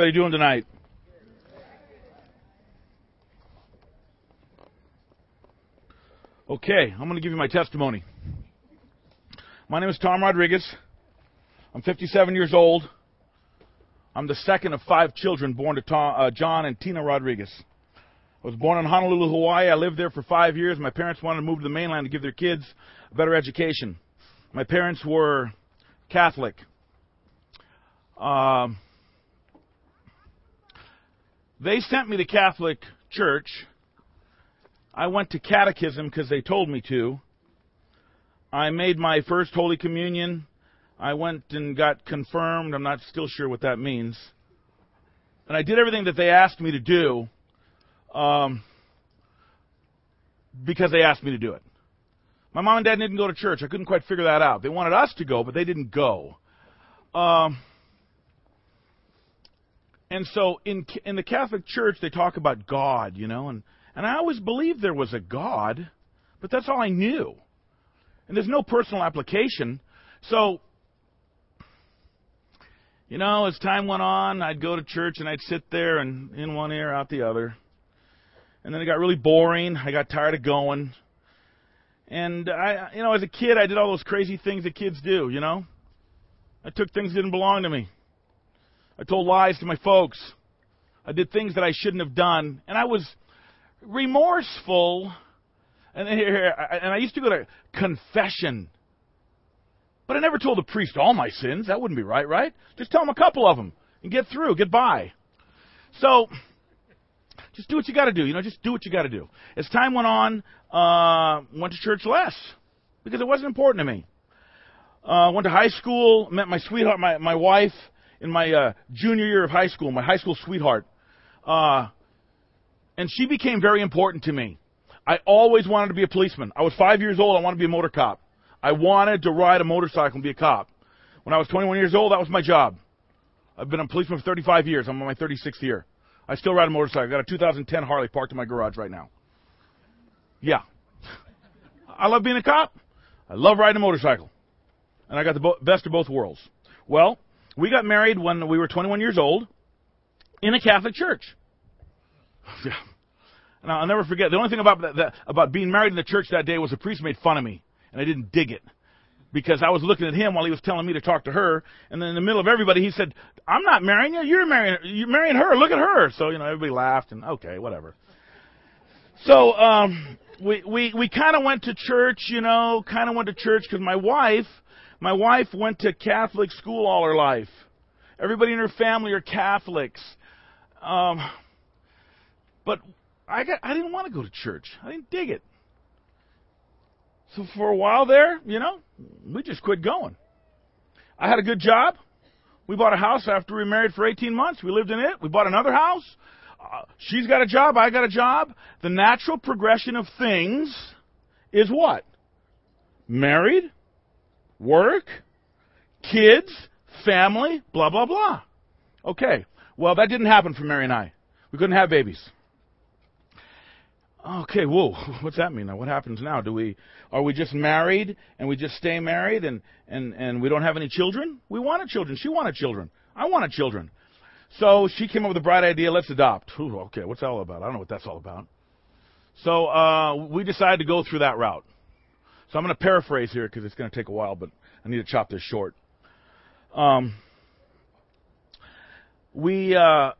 How you doing tonight? Okay, I'm going to give you my testimony. My name is Tom Rodrigues. I'm 57 years old. I'm the second of five children born to Tom, uh, John and Tina Rodrigues. I was born in Honolulu, Hawaii. I lived there for five years. My parents wanted to move to the mainland to give their kids a better education. My parents were Catholic. Um, they sent me to Catholic church. I went to catechism because they told me to. I made my first Holy Communion. I went and got confirmed. I'm not still sure what that means. And I did everything that they asked me to do um, because they asked me to do it. My mom and dad didn't go to church. I couldn't quite figure that out. They wanted us to go, but they didn't go. Um, and so in in the Catholic Church, they talk about God, you know, and and I always believed there was a God, but that's all I knew. And there's no personal application. So, you know, as time went on, I'd go to church and I'd sit there and in one ear, out the other. And then it got really boring. I got tired of going. And I, you know, as a kid, I did all those crazy things that kids do, you know. I took things that didn't belong to me. I told lies to my folks. I did things that I shouldn't have done. And I was remorseful. And, and I used to go to confession. But I never told the priest all my sins. That wouldn't be right, right? Just tell him a couple of them and get through, by. So, just do what you got to do. You know, just do what you got to do. As time went on, uh, went to church less because it wasn't important to me. Uh, went to high school, met my sweetheart, my my wife in my uh, junior year of high school, my high school sweetheart. Uh, and she became very important to me. I always wanted to be a policeman. I was five years old. I wanted to be a motor cop. I wanted to ride a motorcycle and be a cop. When I was 21 years old, that was my job. I've been a policeman for 35 years. I'm on my 36th year. I still ride a motorcycle. I've got a 2010 Harley parked in my garage right now. Yeah. I love being a cop. I love riding a motorcycle. And I got the best of both worlds. Well, we got married when we were 21 years old in a Catholic church. Yeah. And I'll never forget. The only thing about that, that, about being married in the church that day was the priest made fun of me, and I didn't dig it because I was looking at him while he was telling me to talk to her, and then in the middle of everybody, he said, "I'm not marrying you. You're marrying. You're marrying her. Look at her." So you know, everybody laughed, and okay, whatever. So um, we we we kind of went to church, you know, kind of went to church because my wife, my wife went to Catholic school all her life. Everybody in her family are Catholics. Um, but I got I didn't want to go to church. I didn't dig it. So for a while there, you know, we just quit going. I had a good job. We bought a house after we married for 18 months. We lived in it. We bought another house. Uh, she's got a job. I got a job. The natural progression of things is what? Married, work, kids, family, blah, blah, blah. Okay. Well, that didn't happen for Mary and I. We couldn't have babies. Okay, whoa, what's that mean now? What happens now? Do we are we just married and we just stay married and and and we don't have any children? We wanted children. She wanted children. I wanted children. So she came up with a bright idea. Let's adopt. Ooh, okay, what's that all about? I don't know what that's all about. So uh, we decided to go through that route. So I'm going to paraphrase here because it's going to take a while, but I need to chop this short. Um, we uh,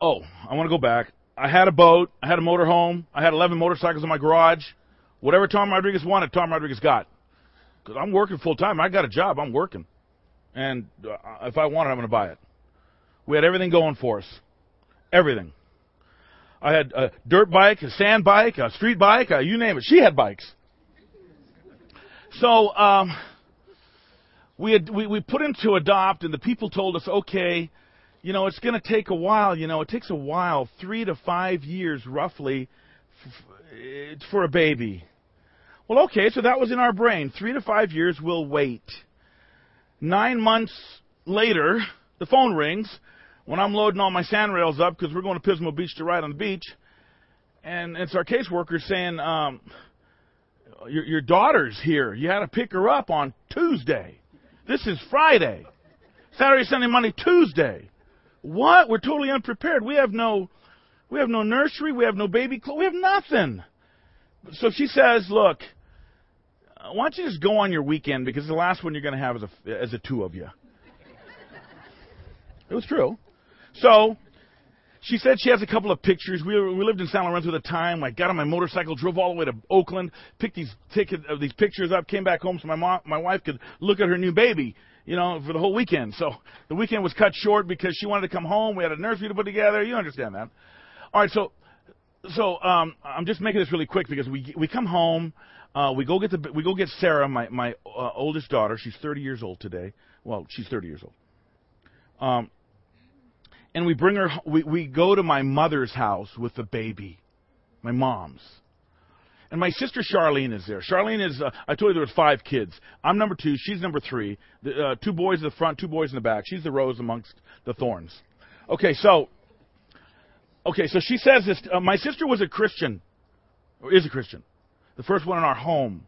oh, I want to go back. I had a boat. I had a motorhome. I had 11 motorcycles in my garage. Whatever Tom Rodrigues wanted, Tom Rodrigues got. Because I'm working full time. I got a job. I'm working. And uh, if I want it, I'm going to buy it. We had everything going for us. Everything. I had a dirt bike, a sand bike, a street bike, a, you name it. She had bikes. So um, we had we, we put into adopt, and the people told us, okay, you know, it's going to take a while. You know, it takes a while, three to five years roughly, f- for a baby. Well, okay, so that was in our brain. Three to five years, we'll wait. Nine months later, the phone rings when I'm loading all my sand rails up because we're going to Pismo Beach to ride on the beach, and it's our caseworker saying, um, your, your daughter's here. You had to pick her up on Tuesday. This is Friday. Saturday, Sunday, Monday, Tuesday. What? We're totally unprepared. We have no, we have no nursery. We have no baby clothes. We have nothing. So she says, look, uh, why don't you just go on your weekend because the last one you're going to have is a, as a two of you. It was true. So she said she has a couple of pictures. We, we lived in San Lorenzo at the time. I got on my motorcycle, drove all the way to Oakland, picked these uh, these pictures up, came back home so my mom, my wife could look at her new baby, you know, for the whole weekend. So the weekend was cut short because she wanted to come home. We had a nursery to put together. You understand that. All right, so so um, I'm just making this really quick because we we come home, uh, we go get the we go get Sarah, my my uh, oldest daughter. She's 30 years old today. Well, she's 30 years old. Um, and we bring her. We we go to my mother's house with the baby, my mom's. And my sister Charlene is there. Charlene is, uh, I told you there was five kids. I'm number two. She's number three. The, uh, two boys in the front, two boys in the back. She's the rose amongst the thorns. Okay, so Okay, so she says this. Uh, my sister was a Christian, or is a Christian, the first one in our home.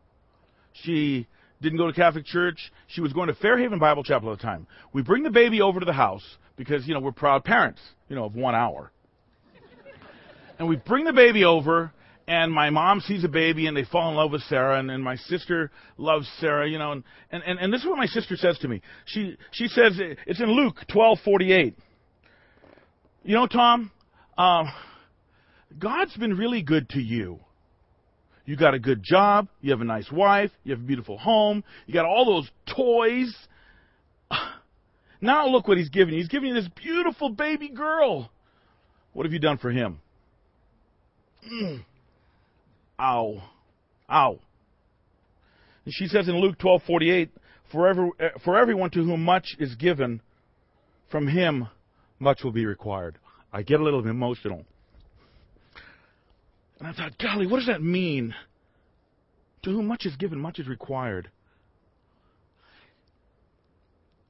She didn't go to Catholic church. She was going to Fairhaven Bible Chapel at the time. We bring the baby over to the house because you know we're proud parents, you know, of one hour. and we bring the baby over, and my mom sees a baby, and they fall in love with Sarah, and, and my sister loves Sarah, you know, and, and, and, and this is what my sister says to me. She she says it's in Luke twelve forty eight. You know, Tom, um, God's been really good to you. You got a good job, you have a nice wife, you have a beautiful home, you got all those toys. Now look what he's giving you. He's giving you this beautiful baby girl. What have you done for him? Mm. Ow. Ow. And she says in Luke 12:48, for, every, for everyone to whom much is given, from him much will be required. I get a little emotional. And I thought, golly, what does that mean? To whom much is given, much is required.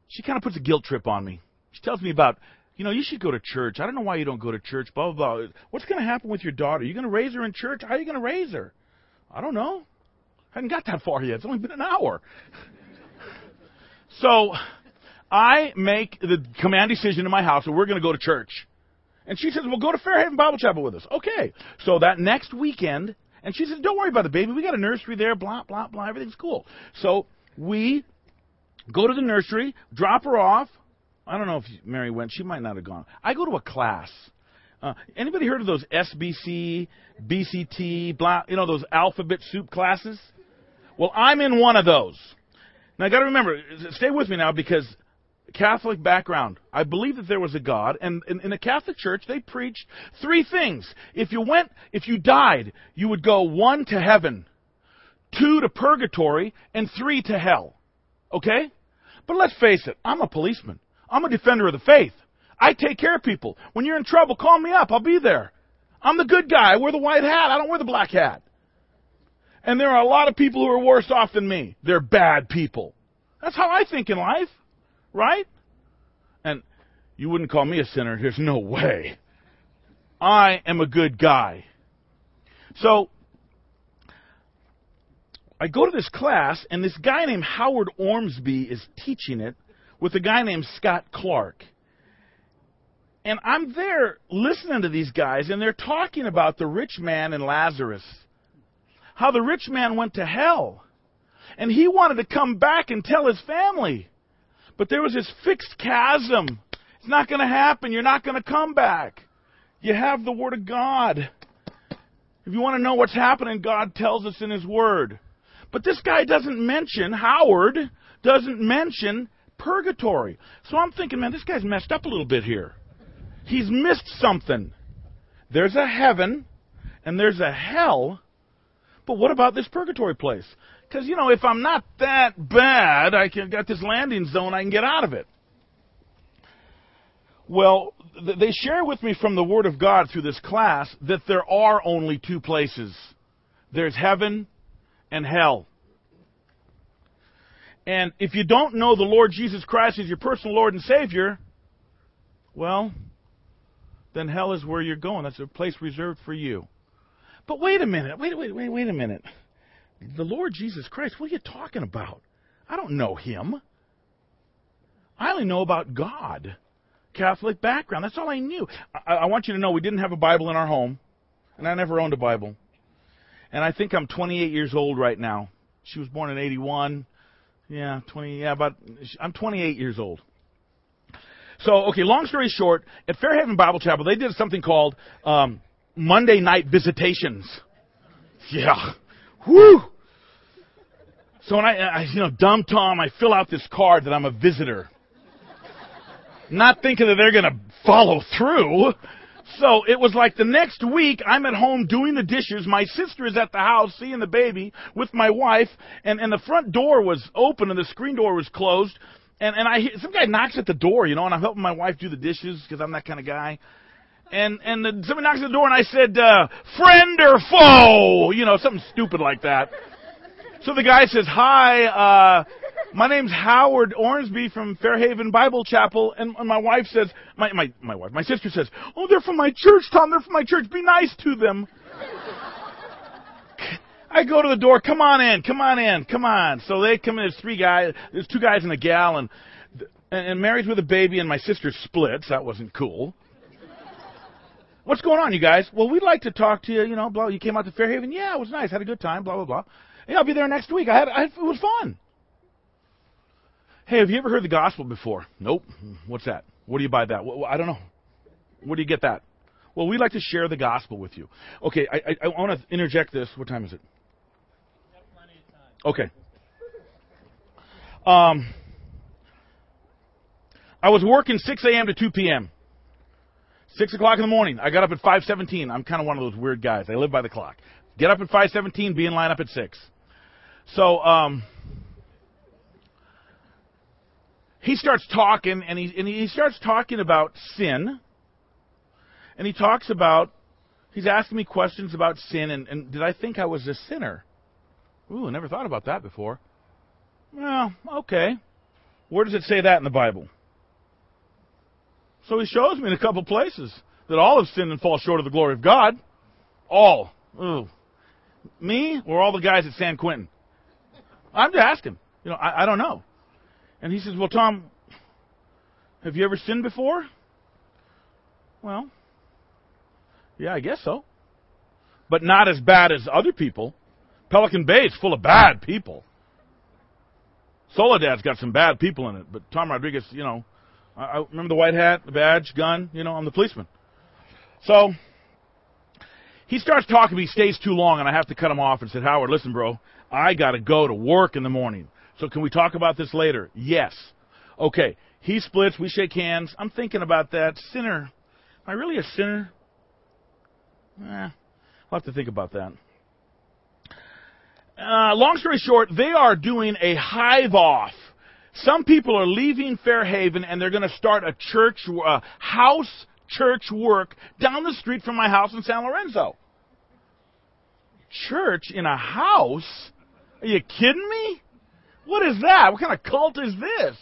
She kind of puts a guilt trip on me. She tells me about, you know, you should go to church. I don't know why you don't go to church, blah, blah, blah. What's going to happen with your daughter? Are you going to raise her in church? How are you going to raise her? I don't know. I haven't got that far yet. It's only been an hour. so I make the command decision in my house that we're going to go to church. And she says, well, go to Fairhaven Bible Chapel with us. Okay. So that next weekend, and she says, don't worry about the baby. We got a nursery there, blah, blah, blah. Everything's cool. So we go to the nursery, drop her off. I don't know if Mary went. She might not have gone. I go to a class. Uh, anybody heard of those SBC, BCT, blah, you know, those alphabet soup classes? Well, I'm in one of those. Now I got to remember, stay with me now because Catholic background. I believe that there was a God, and in, in, the Catholic Church, they preached three things. If you went, if you died, you would go one to heaven, two to purgatory, and three to hell. Okay? But let's face it, I'm a policeman. I'm a defender of the faith. I take care of people. When you're in trouble, call me up. I'll be there. I'm the good guy. I wear the white hat. I don't wear the black hat. And there are a lot of people who are worse off than me. They're bad people. That's how I think in life. Right? And you wouldn't call me a sinner. There's no way. I am a good guy. So, I go to this class, and this guy named Howard Ormsby is teaching it with a guy named Scott Clark. And I'm there listening to these guys, and they're talking about the rich man and Lazarus. How the rich man went to hell. And he wanted to come back and tell his family. But there was this fixed chasm. It's not going to happen. You're not going to come back. You have the Word of God. If you want to know what's happening, God tells us in His Word. But this guy doesn't mention, Howard doesn't mention purgatory. So I'm thinking, man, this guy's messed up a little bit here. He's missed something. There's a heaven and there's a hell, but what about this purgatory place? Because, you know, if I'm not that bad, I can got this landing zone, I can get out of it. Well, th- they share with me from the Word of God through this class that there are only two places there's heaven and hell. And if you don't know the Lord Jesus Christ as your personal Lord and Savior, well, then hell is where you're going. That's a place reserved for you. But wait a minute. Wait, wait, wait, wait a minute. The Lord Jesus Christ, what are you talking about? I don't know him. I only know about God. Catholic background. That's all I knew. I, I want you to know we didn't have a Bible in our home, and I never owned a Bible. And I think I'm 28 years old right now. She was born in 81. Yeah, 20. Yeah, about. I'm 28 years old. So, okay, long story short, at Fairhaven Bible Chapel, they did something called um, Monday night visitations. Yeah. Whew. So when I, I, you know, dumb Tom, I fill out this card that I'm a visitor. Not thinking that they're gonna follow through. So it was like the next week I'm at home doing the dishes. My sister is at the house seeing the baby with my wife and, and the front door was open and the screen door was closed. And, and I, some guy knocks at the door, you know, and I'm helping my wife do the dishes because I'm that kind of guy and and the, somebody knocks at the door, and I said, uh, "Friend or foe?" You know, something stupid like that. So the guy says, "Hi, uh, my name's Howard Ormsby from Fairhaven Bible Chapel," and, and my wife says, "My my my wife, my sister says, oh, they're from my church, Tom. They're from my church. Be nice to them." I go to the door. Come on in. Come on in. Come on. So they come in. There's three guys. There's two guys and a gal, and and, and Mary's with a baby, and my sister splits. That wasn't cool. What's going on, you guys? Well, we'd like to talk to you. You know, blah. You came out to Fairhaven. Yeah, it was nice. Had a good time. Blah blah blah. Yeah, I'll be there next week. I had, I had it was fun. Hey, have you ever heard the gospel before? Nope. What's that? What do you buy that? I don't know. Where do you get that? Well, we'd like to share the gospel with you. Okay, I, I, I want to interject this. What time is it? Okay. Um, I was working 6 a.m. to 2 p.m. Six o'clock in the morning. I got up at five seventeen. I'm kind of one of those weird guys. I live by the clock. Get up at five seventeen. Be in line up at six. So um, he starts talking, and he and he starts talking about sin. And he talks about he's asking me questions about sin, and, and did I think I was a sinner? Ooh, I never thought about that before. Well, okay. Where does it say that in the Bible? So he shows me in a couple places that all have sinned and fall short of the glory of God. All. Ooh. Me or all the guys at San Quentin? I'm just asking. You know, I, I don't know. And he says, Well, Tom, have you ever sinned before? Well, yeah, I guess so. But not as bad as other people. Pelican Bay is full of bad people. Soledad's got some bad people in it, but Tom Rodrigues, you know, I, remember the white hat, the badge, gun. You know, I'm the policeman. So he starts talking. But he stays too long, and I have to cut him off and said, Howard, listen, bro, I got to go to work in the morning. So can we talk about this later? Yes. Okay. He splits. We shake hands. I'm thinking about that. Sinner. Am I really a sinner? Eh, I'll have to think about that. Uh, long story short, they are doing a hive off some people are leaving Fairhaven and they're going to start a church, uh, house church work down the street from my house in San Lorenzo. Church in a house? Are you kidding me? What is that? What kind of cult is this?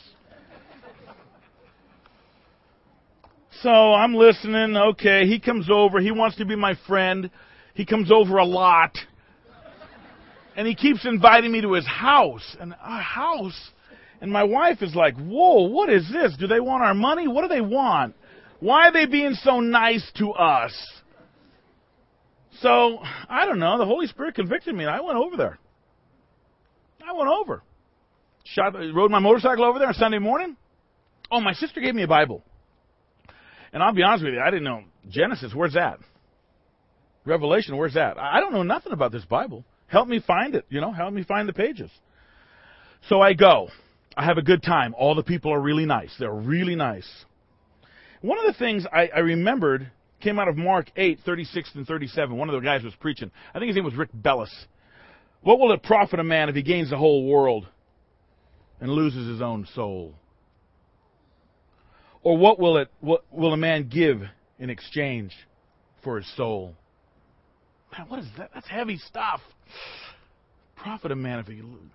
So I'm listening. Okay, he comes over. He wants to be my friend. He comes over a lot. And he keeps inviting me to his house. And a house? And my wife is like, whoa, what is this? Do they want our money? What do they want? Why are they being so nice to us? So, I don't know. The Holy Spirit convicted me, and I went over there. I went over. Shot, rode my motorcycle over there on Sunday morning. Oh, my sister gave me a Bible. And I'll be honest with you, I didn't know. Genesis, where's that? Revelation, where's that? I don't know nothing about this Bible. Help me find it, you know, help me find the pages. So I go. I have a good time. All the people are really nice. They're really nice. One of the things I, I remembered came out of Mark 8, 36 and 37. One of the guys was preaching. I think his name was Rick Bellis. What will it profit a man if he gains the whole world and loses his own soul? Or what will it what will a man give in exchange for his soul? Man, what is that? That's heavy stuff. Profit a man if he loses.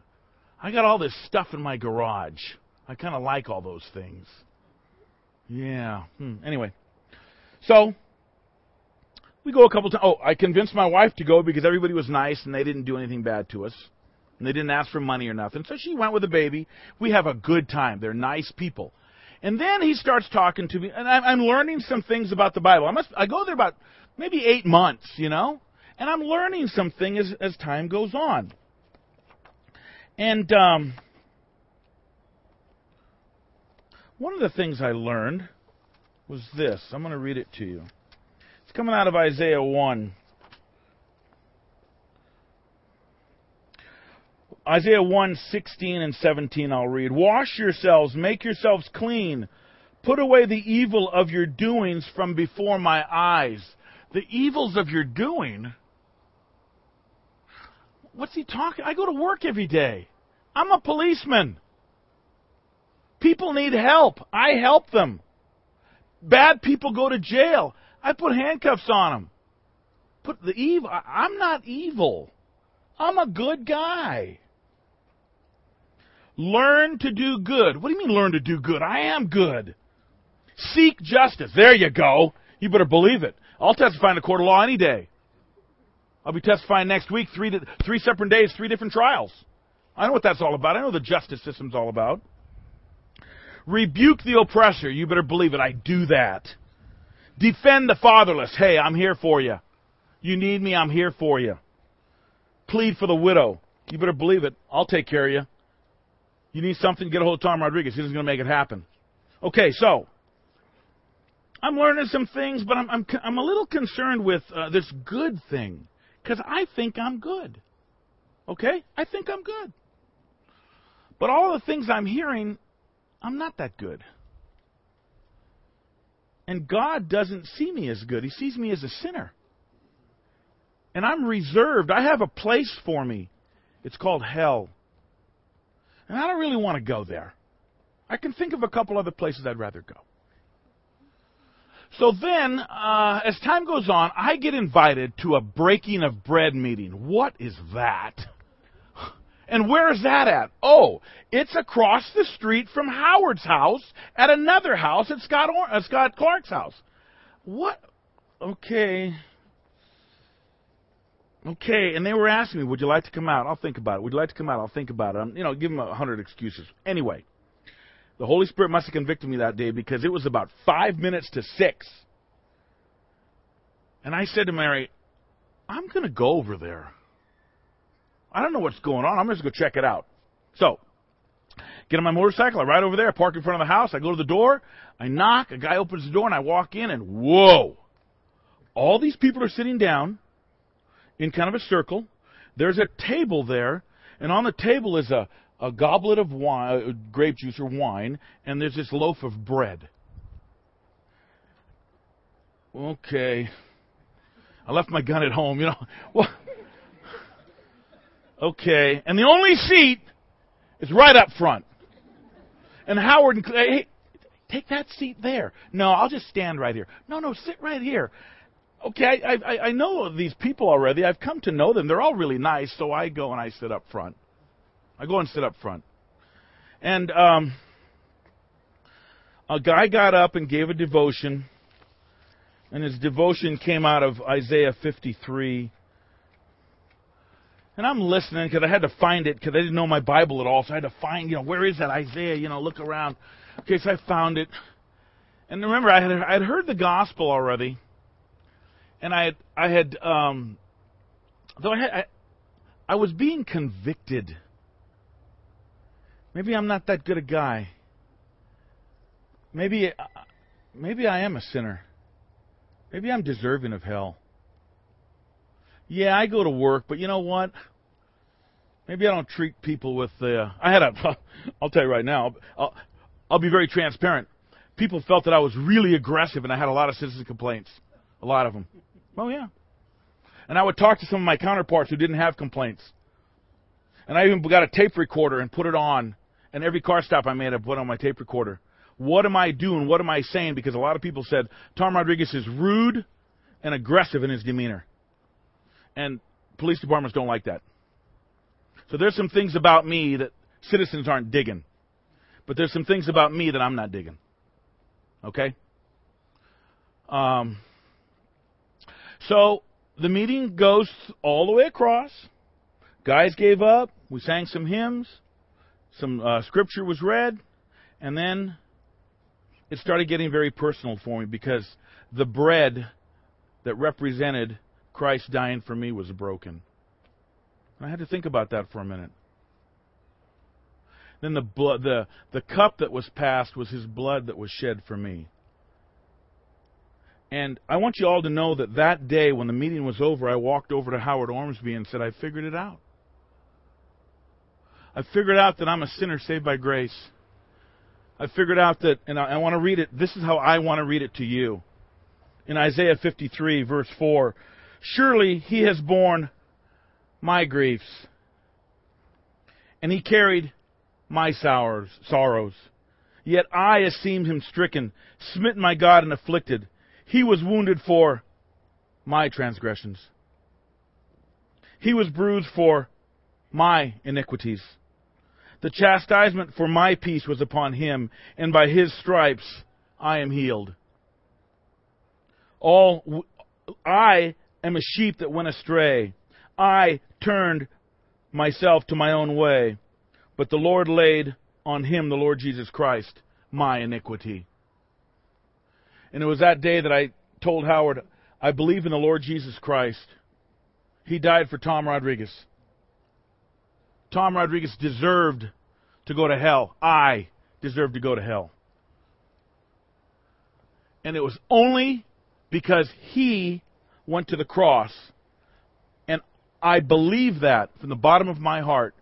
I got all this stuff in my garage. I kind of like all those things. Yeah. Hmm. Anyway, so we go a couple times. Oh, I convinced my wife to go because everybody was nice and they didn't do anything bad to us. And they didn't ask for money or nothing. So she went with the baby. We have a good time. They're nice people. And then he starts talking to me, and I'm, I'm learning some things about the Bible. I must, I go there about maybe eight months, you know, and I'm learning some things as, as time goes on. And um, one of the things I learned was this. I'm going to read it to you. It's coming out of Isaiah 1. Isaiah 1, 16 and 17 I'll read. Wash yourselves, make yourselves clean. Put away the evil of your doings from before my eyes. The evils of your doing? What's he talking? I go to work every day. I'm a policeman. People need help. I help them. Bad people go to jail. I put handcuffs on them. Put the evil. I'm not evil. I'm a good guy. Learn to do good. What do you mean learn to do good? I am good. Seek justice. There you go. You better believe it. I'll testify in a court of law any day. I'll be testifying next week, three, three separate days, three different trials. I know what that's all about. I know the justice system's all about. Rebuke the oppressor. You better believe it. I do that. Defend the fatherless. Hey, I'm here for you. You need me, I'm here for you. Plead for the widow. You better believe it. I'll take care of you. You need something, get a hold of Tom Rodrigues. He's going to make it happen. Okay, so I'm learning some things, but I'm I'm, I'm a little concerned with uh, this good thing because I think I'm good. Okay, I think I'm good. But all the things I'm hearing, I'm not that good. And God doesn't see me as good. He sees me as a sinner. And I'm reserved. I have a place for me. It's called hell. And I don't really want to go there. I can think of a couple other places I'd rather go. So then, uh, as time goes on, I get invited to a breaking of bread meeting. What is that? And where is that at? Oh, it's across the street from Howard's house at another house at Scott, or- uh, Scott Clark's house. What? Okay. Okay, and they were asking me, "Would you like to come out?" I'll think about it. Would you like to come out? I'll think about it. I'm, you know, give them a hundred excuses. Anyway, the Holy Spirit must have convicted me that day because it was about five minutes to six, and I said to Mary, "I'm going to go over there. I don't know what's going on. I'm just going to check it out." So, get on my motorcycle. I ride over there. I park in front of the house. I go to the door. I knock. A guy opens the door, and I walk in, and whoa! All these people are sitting down in kind of a circle. There's a table there, and on the table is a, a goblet of wine, uh, grape juice or wine, and there's this loaf of bread. Okay. I left my gun at home, you know. Well, okay. And the only seat is right up front. And Howard, hey, take that seat there. No, I'll just stand right here. No, no, sit right here okay, I, I, I know these people already. I've come to know them. They're all really nice, so I go and I sit up front. I go and sit up front. And um, a guy got up and gave a devotion, and his devotion came out of Isaiah 53. And I'm listening because I had to find it because I didn't know my Bible at all, so I had to find, you know, where is that Isaiah? You know, look around. Okay, so I found it. And remember, I had I had heard the gospel already, and I had, I had, um, though I had, I, I was being convicted. Maybe I'm not that good a guy. Maybe, uh, maybe I am a sinner. Maybe I'm deserving of hell. Yeah, I go to work, but you know what? Maybe I don't treat people with the. I had a. I'll tell you right now. I'll, I'll be very transparent. People felt that I was really aggressive, and I had a lot of citizen complaints. A lot of them. Oh, yeah. And I would talk to some of my counterparts who didn't have complaints. And I even got a tape recorder and put it on. And every car stop I made, I put on my tape recorder. What am I doing? What am I saying? Because a lot of people said Tom Rodrigues is rude and aggressive in his demeanor. And police departments don't like that. So there's some things about me that citizens aren't digging. But there's some things about me that I'm not digging. Okay? Um, so the meeting goes all the way across. Guys gave up. We sang some hymns. Some uh, scripture was read. And then it started getting very personal for me because the bread that represented Christ dying for me was broken. I had to think about that for a minute. Then the blood, the the cup that was passed was His blood that was shed for me. And I want you all to know that that day when the meeting was over, I walked over to Howard Ormsby and said, I figured it out. I figured out that I'm a sinner saved by grace. I figured out that, and I, I want to read it. This is how I want to read it to you. In Isaiah 53, verse 4 Surely he has borne my griefs, and he carried my sours, sorrows. Yet I esteemed him stricken, smitten by God, and afflicted. He was wounded for my transgressions. He was bruised for my iniquities. The chastisement for my peace was upon him, and by his stripes I am healed. All I am a sheep that went astray. I turned myself to my own way, but the Lord laid on him, the Lord Jesus Christ, my iniquity. And it was that day that I told Howard, I believe in the Lord Jesus Christ. He died for Tom Rodrigues. Tom Rodrigues deserved to go to hell. I deserved to go to hell. And it was only because he went to the cross. And I believe that from the bottom of my heart.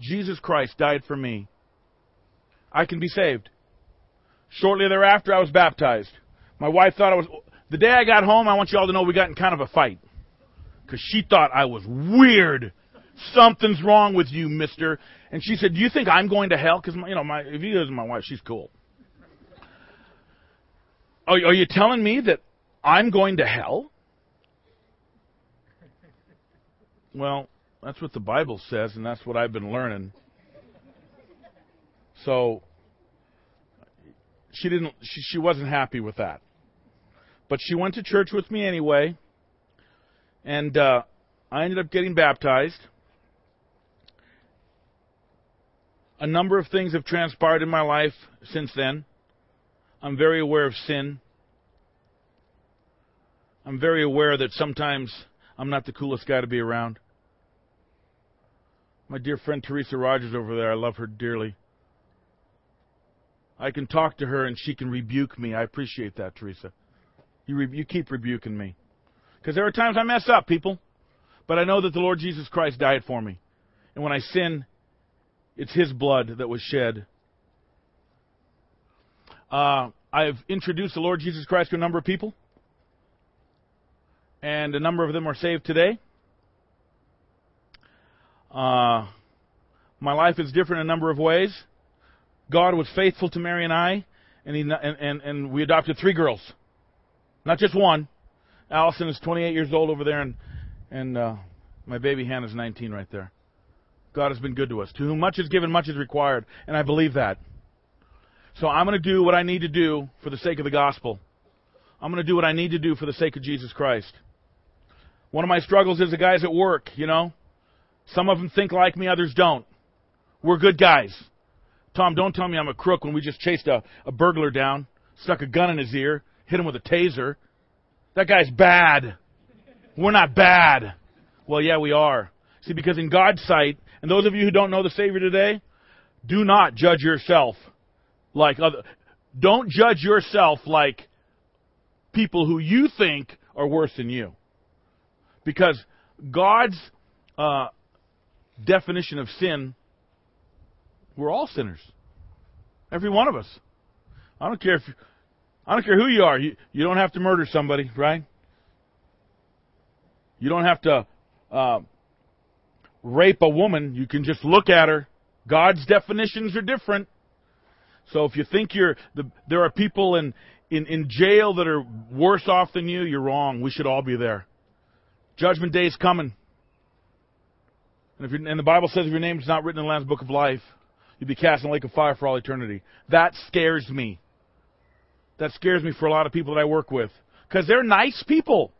Jesus Christ died for me. I can be saved. Shortly thereafter, I was baptized. My wife thought I was. The day I got home, I want you all to know we got in kind of a fight. Because she thought I was weird. Something's wrong with you, mister. And she said, Do you think I'm going to hell? Because, you know, my, if you is my wife, she's cool. Are, are you telling me that I'm going to hell? Well, that's what the Bible says, and that's what I've been learning. So she didn't she, she wasn't happy with that. But she went to church with me anyway, and uh, I ended up getting baptized. A number of things have transpired in my life since then. I'm very aware of sin. I'm very aware that sometimes I'm not the coolest guy to be around. My dear friend Teresa Rogers over there, I love her dearly. I can talk to her and she can rebuke me. I appreciate that, Teresa. You, re- you keep rebuking me. Because there are times I mess up, people. But I know that the Lord Jesus Christ died for me. And when I sin, it's His blood that was shed. Uh, I've introduced the Lord Jesus Christ to a number of people. And a number of them are saved today. Uh, my life is different in a number of ways. God was faithful to Mary and I, and, he, and, and, and we adopted three girls. Not just one. Allison is 28 years old over there, and and uh, my baby Hannah's 19 right there. God has been good to us. To whom much is given, much is required, and I believe that. So I'm going to do what I need to do for the sake of the gospel. I'm going to do what I need to do for the sake of Jesus Christ. One of my struggles is the guys at work, you know. Some of them think like me, others don't. We're good guys. Tom, don't tell me I'm a crook when we just chased a, a burglar down, stuck a gun in his ear, hit him with a taser. That guy's bad. We're not bad. Well, yeah, we are. See, because in God's sight, and those of you who don't know the Savior today, do not judge yourself like other. Don't judge yourself like people who you think are worse than you. Because God's uh, definition of sin, we're all sinners. Every one of us. I don't care if I don't care who you are. You, you don't have to murder somebody, right? You don't have to uh, rape a woman. You can just look at her. God's definitions are different. So if you think you're the, there are people in, in, in jail that are worse off than you, you're wrong. We should all be there. Judgment day is coming. And, if and the Bible says if your name is not written in the Lamb's Book of Life, you'll be cast in the lake of fire for all eternity. That scares me that scares me for a lot of people that I work with because they're nice people.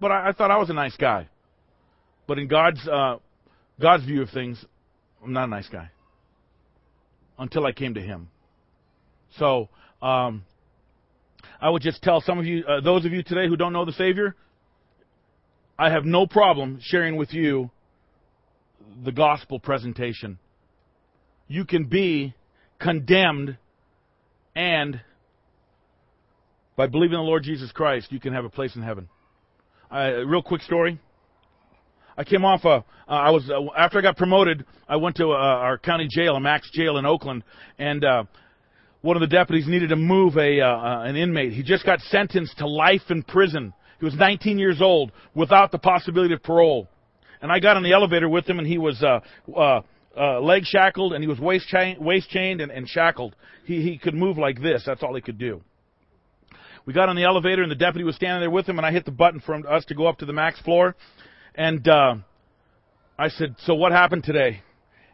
But I, I, thought I was a nice guy. But in God's uh, God's view of things, I'm not a nice guy until I came to Him. So um, I would just tell some of you, uh, those of you today who don't know the Savior, I have no problem sharing with you the gospel presentation. You can be condemned and by believing in the Lord Jesus Christ, you can have a place in heaven. Uh, real quick story. I came off a, uh, I was, uh, after I got promoted, I went to uh, our county jail, a max jail in Oakland, and, uh, one of the deputies needed to move a, uh, uh, an inmate. He just got sentenced to life in prison. He was 19 years old without the possibility of parole. And I got on the elevator with him and he was, uh, uh, uh, leg shackled and he was waist, chain, waist chained and, and shackled. He, he could move like this. That's all he could do. We got on the elevator and the deputy was standing there with him and I hit the button for us to go up to the max floor. And, uh, I said, so what happened today?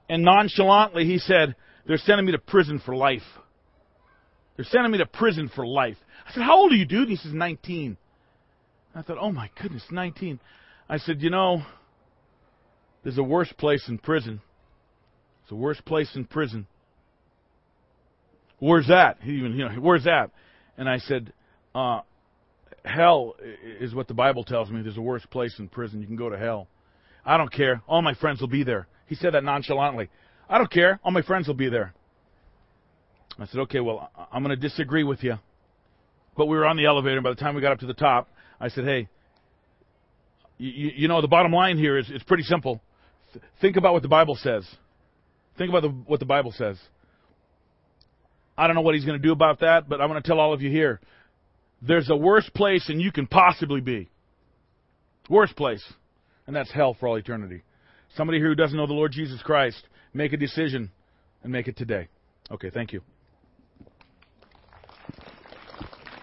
And nonchalantly he said, they're sending me to prison for life. They're sending me to prison for life. I said, how old are you, dude? He says, 19. I thought, oh my goodness, 19. I said, you know, there's a worse place in prison. It's a worse place in prison. Where's that? He even, you know, where's that? And I said, uh, hell is what the Bible tells me. There's a worse place in prison. You can go to hell. I don't care. All my friends will be there. He said that nonchalantly. I don't care. All my friends will be there. I said, okay, well, I'm going to disagree with you. But we were on the elevator, and by the time we got up to the top, I said, hey, you, you know, the bottom line here is it's pretty simple. think about what the Bible says. Think about the, what the Bible says. I don't know what he's going to do about that, but I'm going to tell all of you here there's a worse place than you can possibly be. Worst place. And that's hell for all eternity. Somebody here who doesn't know the Lord Jesus Christ, make a decision and make it today. Okay, thank you.